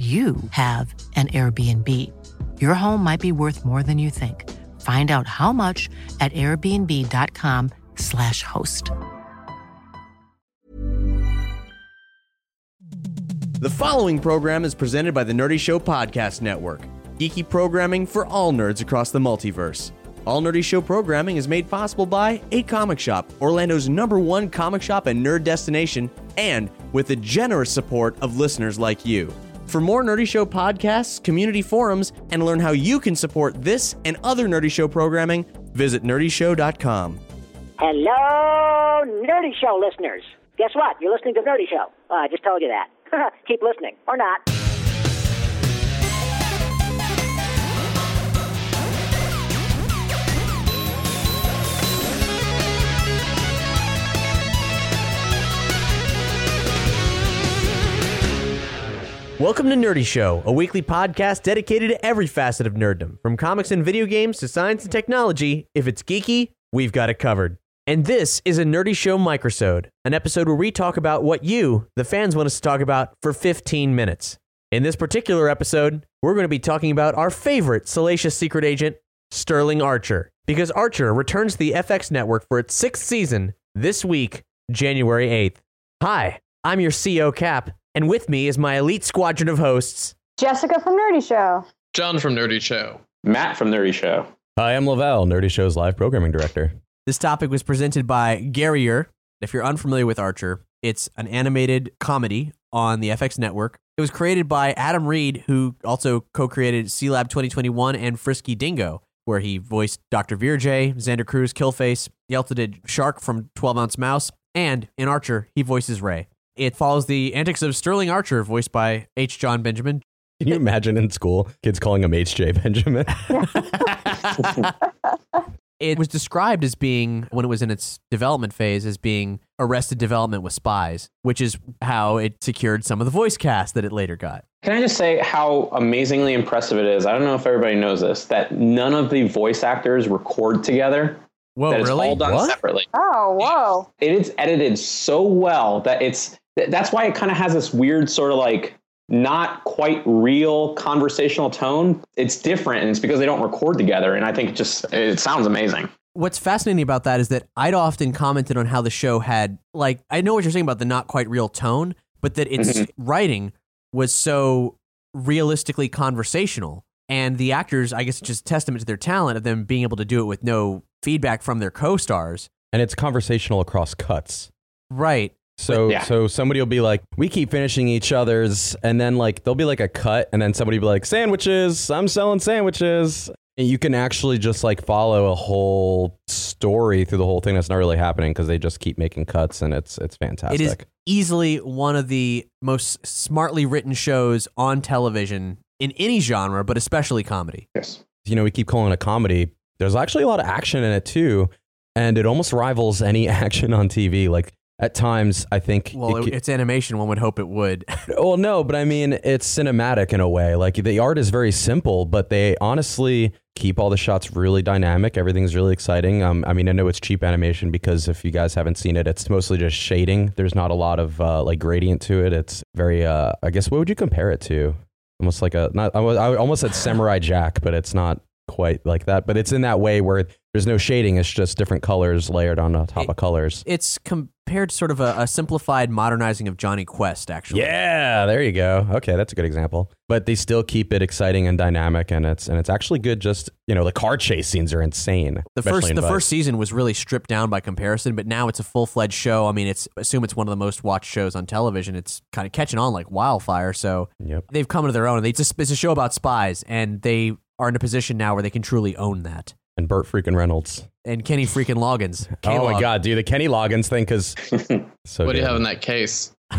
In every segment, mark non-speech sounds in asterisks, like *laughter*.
you have an Airbnb. Your home might be worth more than you think. Find out how much at airbnb.com/slash host. The following program is presented by the Nerdy Show Podcast Network, geeky programming for all nerds across the multiverse. All Nerdy Show programming is made possible by A Comic Shop, Orlando's number one comic shop and nerd destination, and with the generous support of listeners like you. For more Nerdy Show podcasts, community forums, and learn how you can support this and other Nerdy Show programming, visit nerdyshow.com. Hello, Nerdy Show listeners. Guess what? You're listening to Nerdy Show. Oh, I just told you that. *laughs* Keep listening, or not. Welcome to Nerdy Show, a weekly podcast dedicated to every facet of nerddom, from comics and video games to science and technology. If it's geeky, we've got it covered. And this is a Nerdy Show microsode, an episode where we talk about what you, the fans, want us to talk about for 15 minutes. In this particular episode, we're going to be talking about our favorite salacious secret agent, Sterling Archer, because Archer returns to the FX network for its sixth season this week, January 8th. Hi, I'm your CO Cap, and with me is my elite squadron of hosts. Jessica from Nerdy Show. John from Nerdy Show. Matt from Nerdy Show. Hi, I'm Lavelle, Nerdy Show's live programming director. This topic was presented by Garrier. If you're unfamiliar with Archer, it's an animated comedy on the FX network. It was created by Adam Reed, who also co created Sealab 2021 and Frisky Dingo, where he voiced Dr. Virjay, Xander Crews, Killface. He also did Shark from 12 Ounce Mouse, and in Archer, he voices Ray. It follows the antics of Sterling Archer, voiced by H. Jon Benjamin. Can you imagine in school kids calling him H.J. Benjamin? *laughs* *laughs* it was described as being, when it was in its development phase, as being Arrested Development with spies, which is how it secured some of the voice cast that it later got. Can I just say how amazingly impressive it is? I don't know if everybody knows this, that none of the voice actors record together. Whoa, that it's really? all done What? separately. Oh, whoa. It is edited so well that it's th- that's why it kind of has this weird sort of like not quite real conversational tone. It's different, and it's because they don't record together. And I think it just it sounds amazing. What's fascinating about that is that I'd often commented on how the show had, like, I know what you're saying about the not quite real tone, but that its Mhm. writing was so realistically conversational. And the actors, I guess, it's just testament to their talent of them being able to do it with no feedback from their co stars. and it's conversational across cuts. Right. So Yeah. so somebody will be like, we keep finishing each other's, and then like there'll be like a cut, and then somebody will be like, sandwiches, I'm selling sandwiches. And you can actually just like follow a whole story through the whole thing that's not really happening because they just keep making cuts, and it's it's fantastic. It is easily one of the most smartly written shows on television in any genre, but especially comedy. Yes. you know, we keep calling it a comedy. There's actually a lot of action in it too, and it almost rivals any *laughs* action on TV. Like at times, I think. Well, it it, it's animation. One would hope it would. *laughs* well, no, but I mean, it's cinematic in a way. Like the art is very simple, but they honestly keep all the shots really dynamic. Everything's really exciting. Um, I mean, I know it's cheap animation because if you guys haven't seen it, it's mostly just shading. There's not a lot of uh, like gradient to it. It's very. Uh, I guess what would you compare it to? Almost like a not. I was- I almost said Samurai Jack, but it's not quite like that. But it's in that way where there's no shading. It's just different colors layered on top It- of colors. it's compared to sort of a, a simplified modernizing of Jonny Quest, actually. Yeah, there you go. Okay, that's a good example. But they still keep it exciting and dynamic, and it's and it's actually good. Just you know, the car chase scenes are insane. The first in the Vice. first season was really stripped down by comparison, but now it's a full fledged show. I mean, it's assume it's one of the most watched shows on television. It's kind of catching on like wildfire. So Yep. they've come to their own. They just it's a show about spies, and they are in a position now where they can truly own that. And Burt freaking Reynolds. And Kenny freaking Loggins. *laughs* Oh K-Log. my god, dude, the Kenny Loggins thing, because *laughs* so what do you have in that case? *laughs*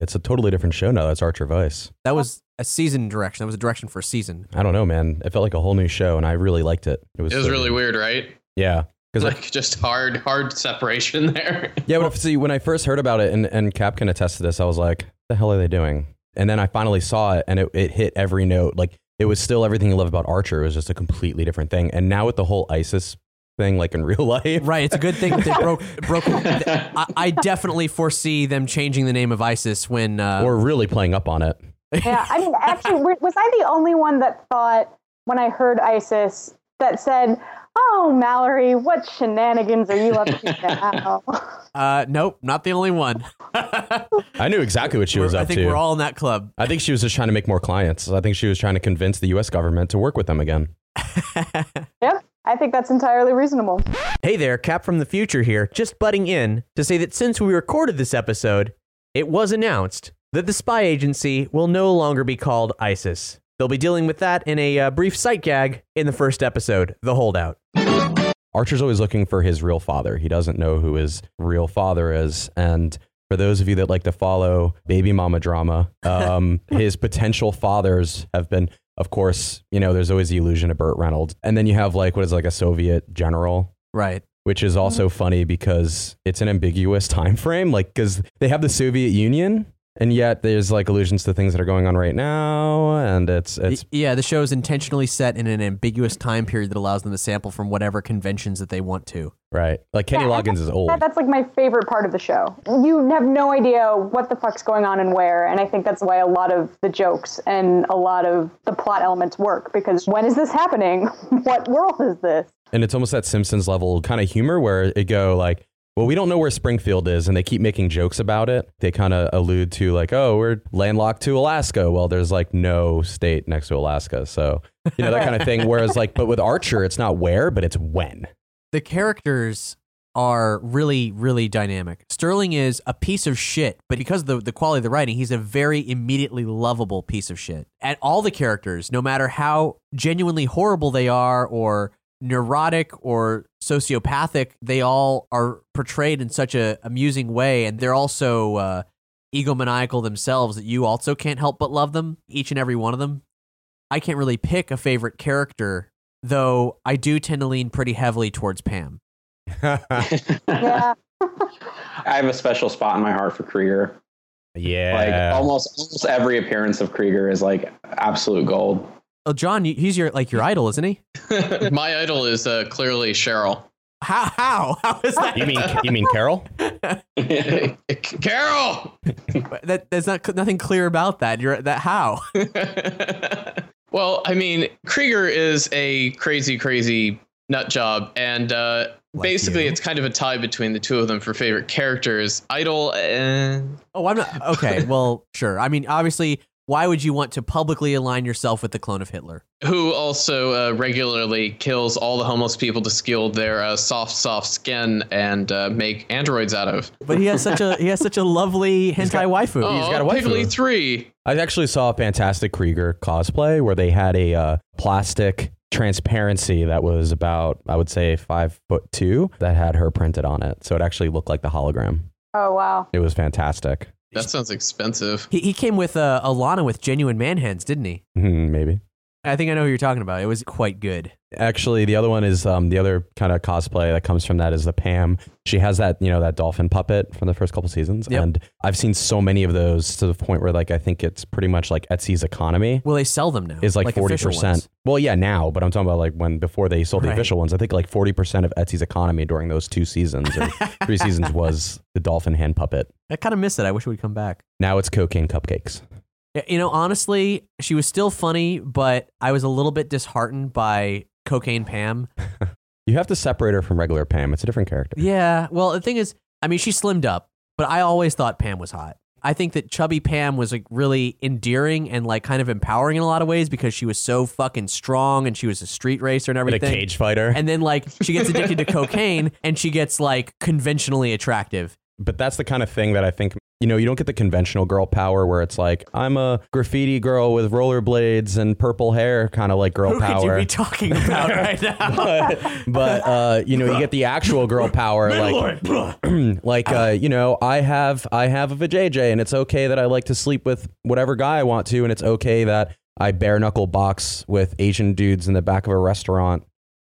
it's a totally different show now. That's Archer Vice. That was a season direction. That was a direction for a season. I don't know, man. It felt like a whole new show, and I really liked it. It was, It was so really weird, right? Yeah, because Like just hard, hard separation there. yeah. But see, when I first heard about it, and and Cap can attest to this, I was like, "The hell are they doing?" And then I finally saw it, and it, it hit every note. Like it was still everything you love about Archer. It was just a completely different thing. And now with the whole ISIS thing, like in *laughs* real life, Right. It's a good thing that they *laughs* broke broke. I, I definitely foresee them changing the name of ISIS when. Uh, we're really playing up on it. Yeah, I mean, actually, *laughs* was I the only one that thought when I heard ISIS that said, "Oh, Mallory, what shenanigans are you up to *laughs* now?" uh, nope, not the only one. *laughs* I knew exactly what she was I up think to. we're all in that club. I think she was just trying to make more clients. I think she was trying to convince the U.S. government to work with them again. *laughs* yep, I think that's entirely reasonable. Hey there, Cap from the future here, just butting in to say that since we recorded this episode, it was announced that the spy agency will no longer be called ISIS. They'll be dealing with that in a uh, brief sight gag in the first episode, The Holdout. Archer's always looking for his real father. He doesn't know who his real father is. And for those of you that like to follow baby mama drama, um, *laughs* his potential fathers have been, of course, you know, there's always the illusion of Burt Reynolds. And then you have like what is like a Soviet general Right. which is also funny because it's an ambiguous *laughs* time frame like because they have the soviet union and yet there's like allusions to things that are going on right now and it's it's yeah, the show is intentionally set in an ambiguous time period that allows them to sample from whatever conventions that they want to. right like kenny Yeah, loggins is old That, that's like my favorite part of the show. You have no idea what the fuck's going on and where, and I think that's why a lot of the jokes and a lot of the plot elements work. Because when is this happening? *laughs* what world is this? and it's almost that simpsons level kind of humor where it go like well we don't know where springfield is and they keep making jokes about it they kind of allude to like oh we're landlocked to alaska well there's like no state next to alaska so you know that kind of thing *laughs* whereas like but with archer it's not where but it's when The characters are really, really dynamic. Sterling is a piece of shit, but because of the, the quality of the writing, he's a very immediately lovable piece of shit. And all the characters, no matter how genuinely horrible they are or neurotic or sociopathic, they all are portrayed in such a amusing way, and they're also uh, egomaniacal themselves that you also can't help but love them, each and every one of them. I can't really pick a favorite character, though I do tend to lean pretty heavily towards Pam. Yeah. *laughs* *laughs* I have a special spot in my heart for Krieger. yeah Like almost almost every appearance of Krieger is like absolute gold. Oh, John, he's your like your *laughs* idol, isn't he? *laughs* My idol is uh, clearly Cheryl. How? How? How is that? you mean you mean carol *laughs* Carol. that there's not nothing clear about that. You're that how? well, I mean, Krieger is a crazy, crazy nut job, and uh, Like basically, you. it's kind of a tie between the two of them for favorite characters. Idol, uh, Oh, I'm not. Okay, well, sure. I mean, obviously, why would you want to publicly align yourself with the clone of Hitler? who also uh, regularly kills all the homeless people to steal their uh, soft, soft skin and uh, make androids out of. But he has such a he has such a lovely hentai waifu. Oh, he's got a waifu. Piggly three. I actually saw a fantastic Krieger cosplay where they had a uh, plastic transparency that was about, I would say, five foot two that had her printed on it. So it actually looked like the hologram. Oh wow. It was fantastic. That sounds expensive. He, he came with uh, Alana with genuine man hands, didn't he? Hmm, Maybe. I think I know who you're talking about. It was quite good. Actually, the other one is um, the other kind of cosplay that comes from that is the Pam. She has that, you know, that dolphin puppet from the first couple seasons. Yep. And I've seen so many of those to the point where, like, I think it's pretty much like Etsy's economy. Well, they sell them now. is like forty official percent. ones. Well, yeah, now, but I'm talking about like when before they sold the Right. official ones. I think like forty percent of Etsy's economy during those two seasons or *laughs* three seasons was the dolphin hand puppet. I kind of miss it. I wish it would come back. Now it's cocaine cupcakes. You know, honestly, she was still funny, but I was a little bit disheartened by Cocaine Pam. *laughs* You have to separate her from regular Pam. It's a different character. Yeah. Well, the thing is, I mean, she slimmed up, but I always thought Pam was hot. I think that chubby Pam was like really endearing and like kind of empowering in a lot of ways because she was so fucking strong and she was a street racer and But a cage fighter. And then like she gets addicted to *laughs* cocaine and she gets like conventionally attractive. but that's the kind of thing that I think you know, you don't get the conventional girl power where it's like I'm a graffiti girl with rollerblades and purple hair, kind of like girl Who could you power. be talking *laughs* about right now? *laughs* but but uh, you know, you get the actual girl power, like *clears throat* like uh, you know, I have I have a vajayjay, and it's okay that I like to sleep with whatever guy I want to, and it's okay that I bare knuckle box with Asian dudes in the back of a restaurant.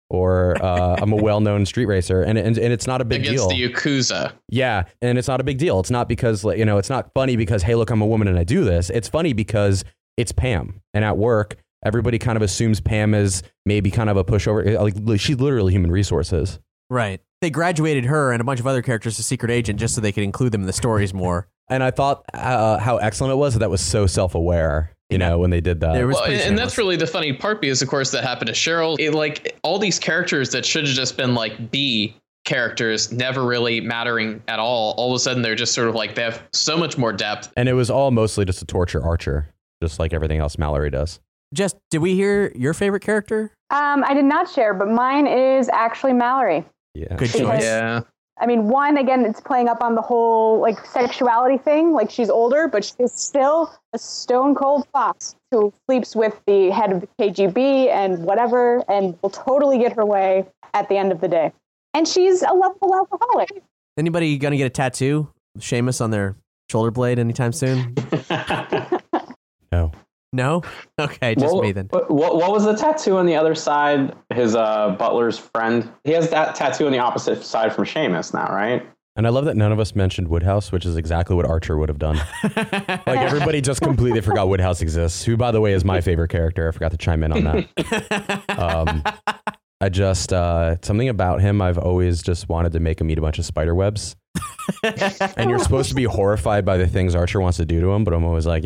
Or uh, I'm a well-known street racer, and, and and it's not a big deal. against the Yakuza. Yeah, and it's not a big deal. It's not because you know, it's not funny because hey, look, I'm a woman and I do this. It's funny because it's Pam, and at work, everybody kind of assumes Pam is maybe kind of a pushover. Like she's literally human resources. right. They graduated her and a bunch of other characters to secret agent just so they could include them in the stories more. And I thought uh, how excellent it was that that was so self-aware. You know, when they did that. It was Well, and, and that's really the funny part because, of course, that happened to Cheryl. It, like all these characters that should have just been like B characters, never really mattering at all. All of a sudden, they're just sort of like they have so much more depth. and it was all mostly just to torture Archer, just like everything else Mallory does. Just, did we hear your favorite character? Um, I did not share, but mine is actually Mallory. Yeah. Good choice. Yeah. I mean, one again, it's playing up on the whole like sexuality thing. Like she's older, but she's still a stone cold fox who sleeps with the head of the KGB and whatever, and will totally get her way at the end of the day. And she's a lovable alcoholic. Anybody gonna get a tattoo? Seamus on their shoulder blade anytime soon? *laughs* No. No? *laughs* Okay, just what, me then. What, what what was the tattoo on the other side? His uh, butler's friend. He has that tattoo on the opposite side from Seamus now, right? And I love that none of us mentioned Woodhouse, which is exactly what Archer would have done. *laughs* like everybody just completely forgot Woodhouse exists, who, by the way, is my favorite character. I forgot to chime in on that. *laughs* um, I just uh, something about him. I've always just wanted to make him eat a bunch of spider webs. and you're supposed to be horrified by the things Archer wants to do to him, but I'm always like,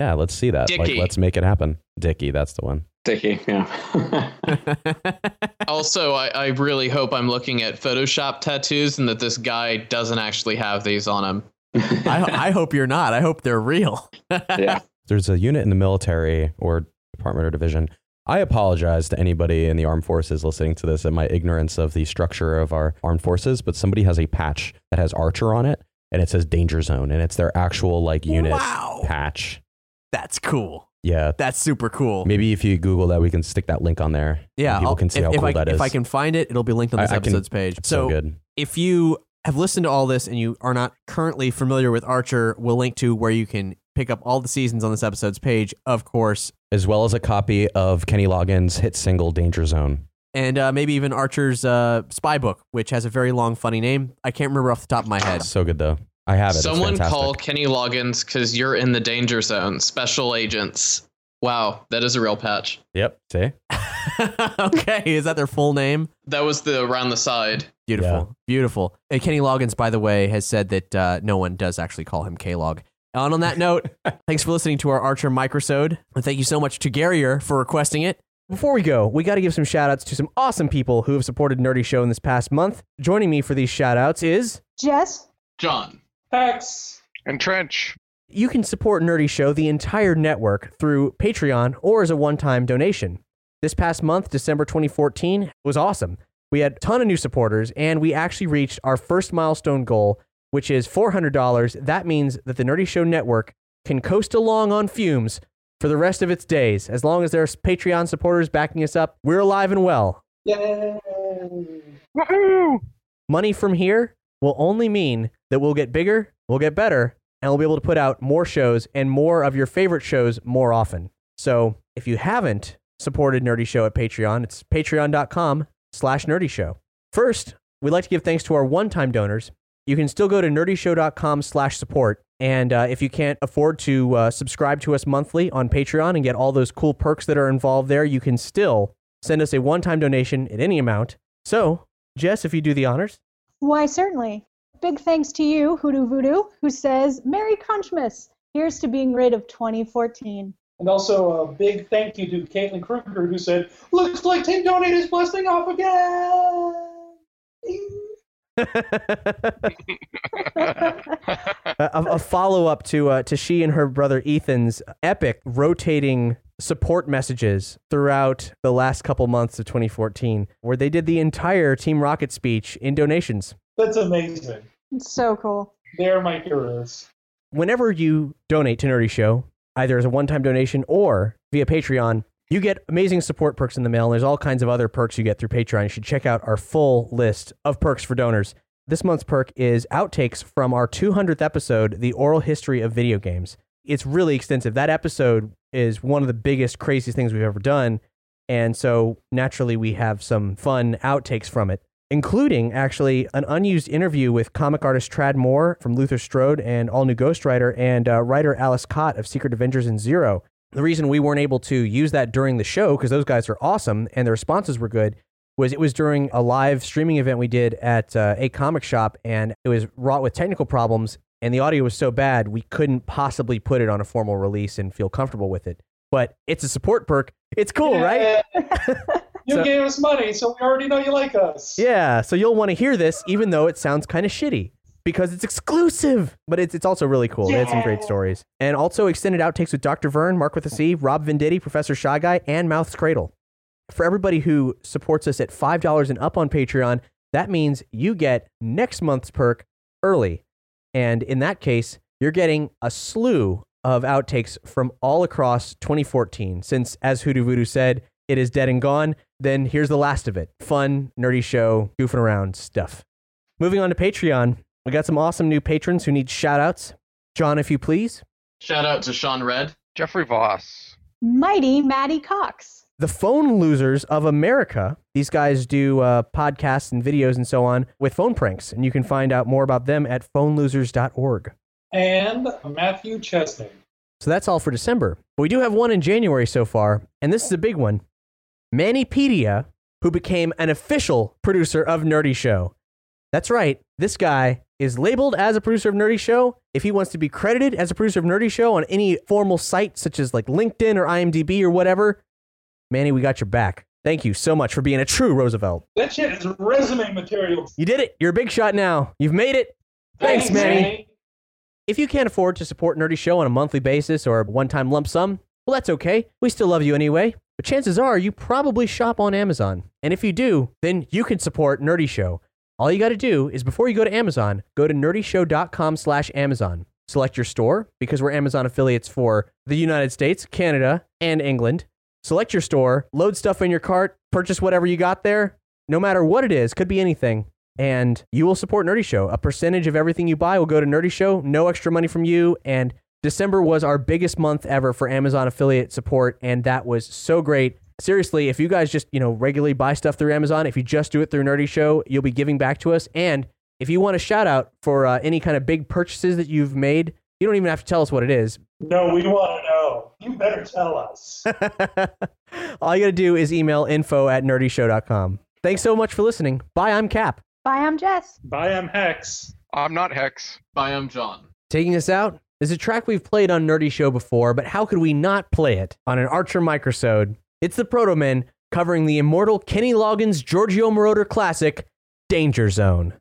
Yeah, let's see that. Like, let's make it happen. Dickie, that's the one. Dickie, yeah. *laughs* Also, I, I really hope I'm looking at Photoshop tattoos and that this guy doesn't actually have these on him. *laughs* I, I hope you're not. I hope they're real. *laughs* yeah. There's a unit in the military or department or division. I apologize to anybody in the armed forces listening to this and my ignorance of the structure of our armed forces, but somebody has a patch that has Archer on it and it says danger zone and it's their actual like unit Wow. patch. That's cool. Yeah. That's super cool. Maybe if you Google that, we can stick that link on there. yeah, people I'll- can see if, how if cool I, that is. If I can find it, it'll be linked on I- this I can- episode's page. It's so, good. if you have listened to all this and you are not currently familiar with Archer, we'll link to where you can pick up all the seasons on this episode's page, of course, As well as a copy of Kenny Loggins' hit single Danger Zone. and uh, maybe even Archer's uh, spy book, which has a very long, funny name. I can't remember off the top of my head. So good though. I have it. Someone call Kenny Loggins because you're in the danger zone. Special agents. Wow, that is a real patch. Yep. See? *laughs* okay, is that their full name? That was the around the side. Beautiful, beautiful. And Kenny Loggins, by the way, has said that uh, no one does actually call him K-Log. And on that note, *laughs* thanks for listening to our Archer microsode. And thank you so much to Garrier for requesting it. Before we go, we got to give some shout outs to some awesome people who have supported Nerdy Show in this past month. Joining me for these shout outs is Jess, John. Hex. And Trench. you can support Nerdy Show, the entire network, through Patreon or as a one time donation. This past month, December 2014, was awesome. We had a ton of new supporters, and we actually reached our first milestone goal, which is $400. That means that the Nerdy Show network can coast along on fumes for the rest of its days. As long as there's Patreon supporters backing us up, we're alive and well. Woohoo! Money from here will only mean that we'll get bigger, we'll get better, and we'll be able to put out more shows and more of your favorite shows more often. So if you haven't supported Nerdy Show at Patreon, it's patreon.com slash nerdy show. First, we'd like to give thanks to our one-time donors. You can still go to nerdyshow.com slash support. And uh, if you can't afford to uh, subscribe to us monthly on Patreon and get all those cool perks that are involved there, you can still send us a one-time donation at any amount. So, Jess, if you do the honors. Why, certainly. Big thanks to you, Hoodoo Voodoo, who says, Merry Crunchmas! Here's to being rid of 2014. And also a big thank you to Caitlin Kruger, who said, "Looks like Team Donate is blasting off again." A, a follow up to uh, to she and her brother Ethan's epic rotating support messages throughout the last couple months of 2014, where they did the entire Team Rocket speech in donations. That's amazing. It's so cool. They're my heroes. Whenever you donate to Nerdy Show, either as a one time donation or via Patreon, you get amazing support perks in the mail. And there's all kinds of other perks you get through Patreon. You should check out our full list of perks for donors. This month's perk is outtakes from our 200th episode, The Oral History of Video Games. It's really extensive. That episode is one of the biggest, craziest things we've ever done. And so naturally, we have some fun outtakes from it, including actually an unused interview with comic artist Tradd Moore from Luther Strode and All New Ghost Rider and uh, writer Ales Kot of Secret Avengers and Zero. The reason we weren't able to use that during the show, because those guys are awesome and the responses were good, was it was during a live streaming event we did at uh, a comic shop and it was wrought with technical problems and the audio was so bad we couldn't possibly put it on a formal release and feel comfortable with it. But it's a support perk. It's cool, right? *laughs* *laughs* You So- gave us money, so we already know you like us. Yeah, so you'll want to hear this even though it sounds kind of shitty because it's exclusive, but it's, it's also really cool. They had some great stories. And also extended outtakes with Dr. Vern, Mark with a C, Rob Venditti, Professor Shy Guy, and Mouth's Cradle. For everybody who supports us at $5 and up on Patreon, that means you get next month's perk early. And in that case, you're getting a slew of outtakes from all across 2014. Since, as Hoodoo Voodoo said, it is dead and gone, then here's the last of it fun, nerdy show, goofing around stuff. Moving on to Patreon, we got some awesome new patrons who need shout outs. John, if you please. Shout out to Sean Red. Jeffrey Voss. Mighty Maddie Cox. The Phone Losers of America. These guys do uh, podcasts and videos and so on with phone pranks, and you can find out more about them at phonelosers.org. And Matthew Chesney. So that's all for December. But we do have one in January so far, and this is a big one. Manipedia, who became an official producer of Nerdy Show. That's right, this guy is labeled as a producer of Nerdy Show. If he wants to be credited as a producer of Nerdy Show on any formal site, such as like LinkedIn or IMDb or whatever, Manny, we got your back. Thank you so much for being a true Roosevelt. That shit is resume material. You did it. You're a big shot now. You've made it. Thanks, Manny. If you can't afford to support Nerdy Show on a monthly basis or a one time lump sum, well, that's okay. We still love you anyway. But chances are you probably shop on Amazon. And if you do, then you can support Nerdy Show. All you got to do is before you go to Amazon, go to nerdyshow.com slash Amazon. Select your store because we're Amazon affiliates for the United States, Canada, and England. Select your store, load stuff in your cart, purchase whatever you got there, no matter what it is, could be anything. And you will support Nerdy Show. A percentage of everything you buy will go to Nerdy Show, no extra money from you. And December was our biggest month ever for Amazon affiliate support, and that was so great. Seriously, if you guys just, you know, regularly buy stuff through Amazon, if you just do it through Nerdy Show, you'll be giving back to us. And if you want a shout out for uh, any kind of big purchases that you've made, you don't even have to tell us what it is. No, we want to know. You better tell us. *laughs* All you got to do is email info at nerdyshow.com. Thanks so much for listening. Bye, I'm Cap. Bye, I'm Jess. Bye, I'm Hex. I'm not Hex. Bye, I'm John. Taking us out is a track we've played on Nerdy Show before, but how could we not play it on an Archer microsode? It's the Protomen covering the immortal Kenny Loggins Giorgio Moroder classic, Danger Zone.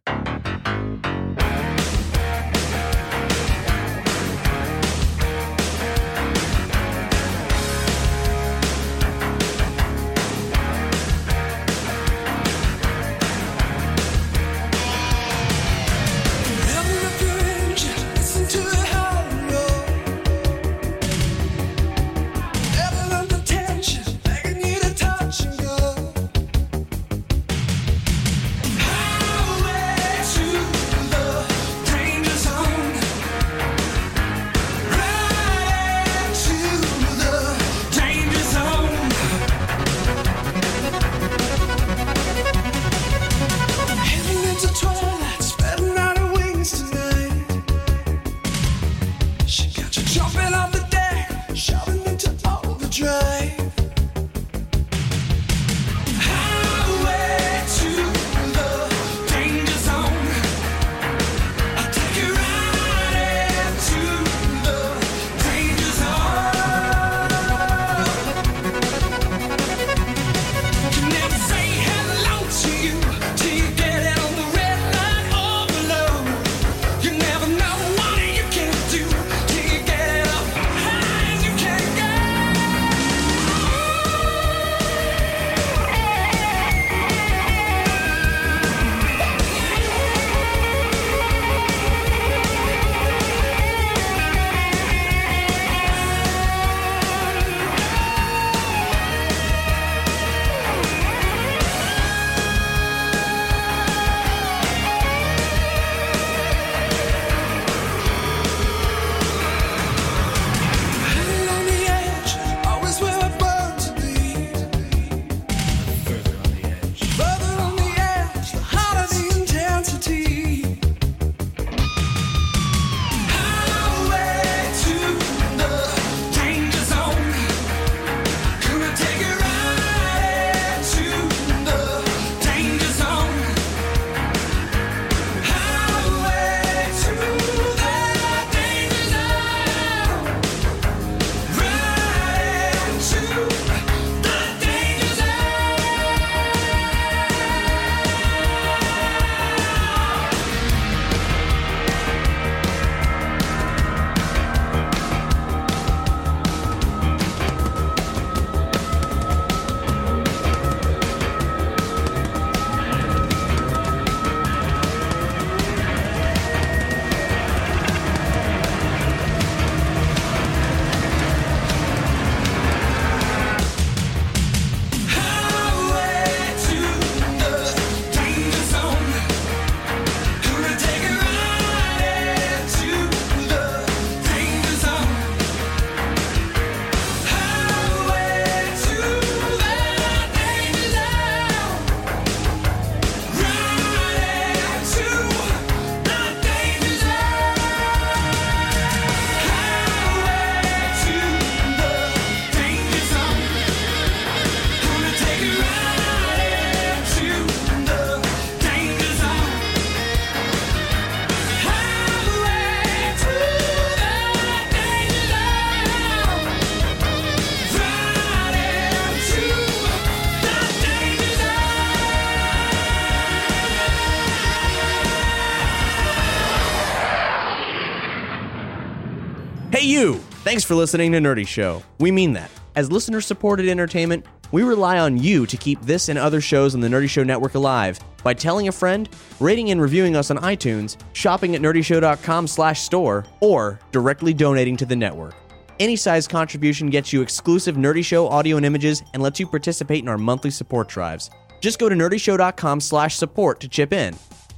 You! Thanks for listening to Nerdy Show. We mean that. As listener supported entertainment, we rely on you to keep this and other shows on the Nerdy Show Network alive by telling a friend, rating and reviewing us on iTunes, shopping at nerdyshow.com slash store, or directly donating to the network. Any size contribution gets you exclusive Nerdy Show audio and images and lets you participate in our monthly support drives. Just go to nerdyshow.com slash support to chip in.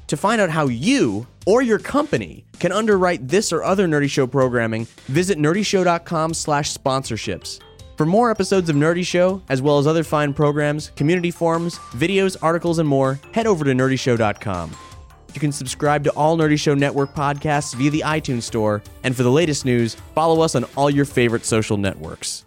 To find out how you or your company can underwrite this or other Nerdy Show programming, visit nerdyshow.com slash sponsorships. For more episodes of Nerdy Show, as well as other fine programs, community forums, videos, articles, and more, head over to nerdyshow.com. You can subscribe to all Nerdy Show Network podcasts via the iTunes Store, and for the latest news, follow us on all your favorite social networks.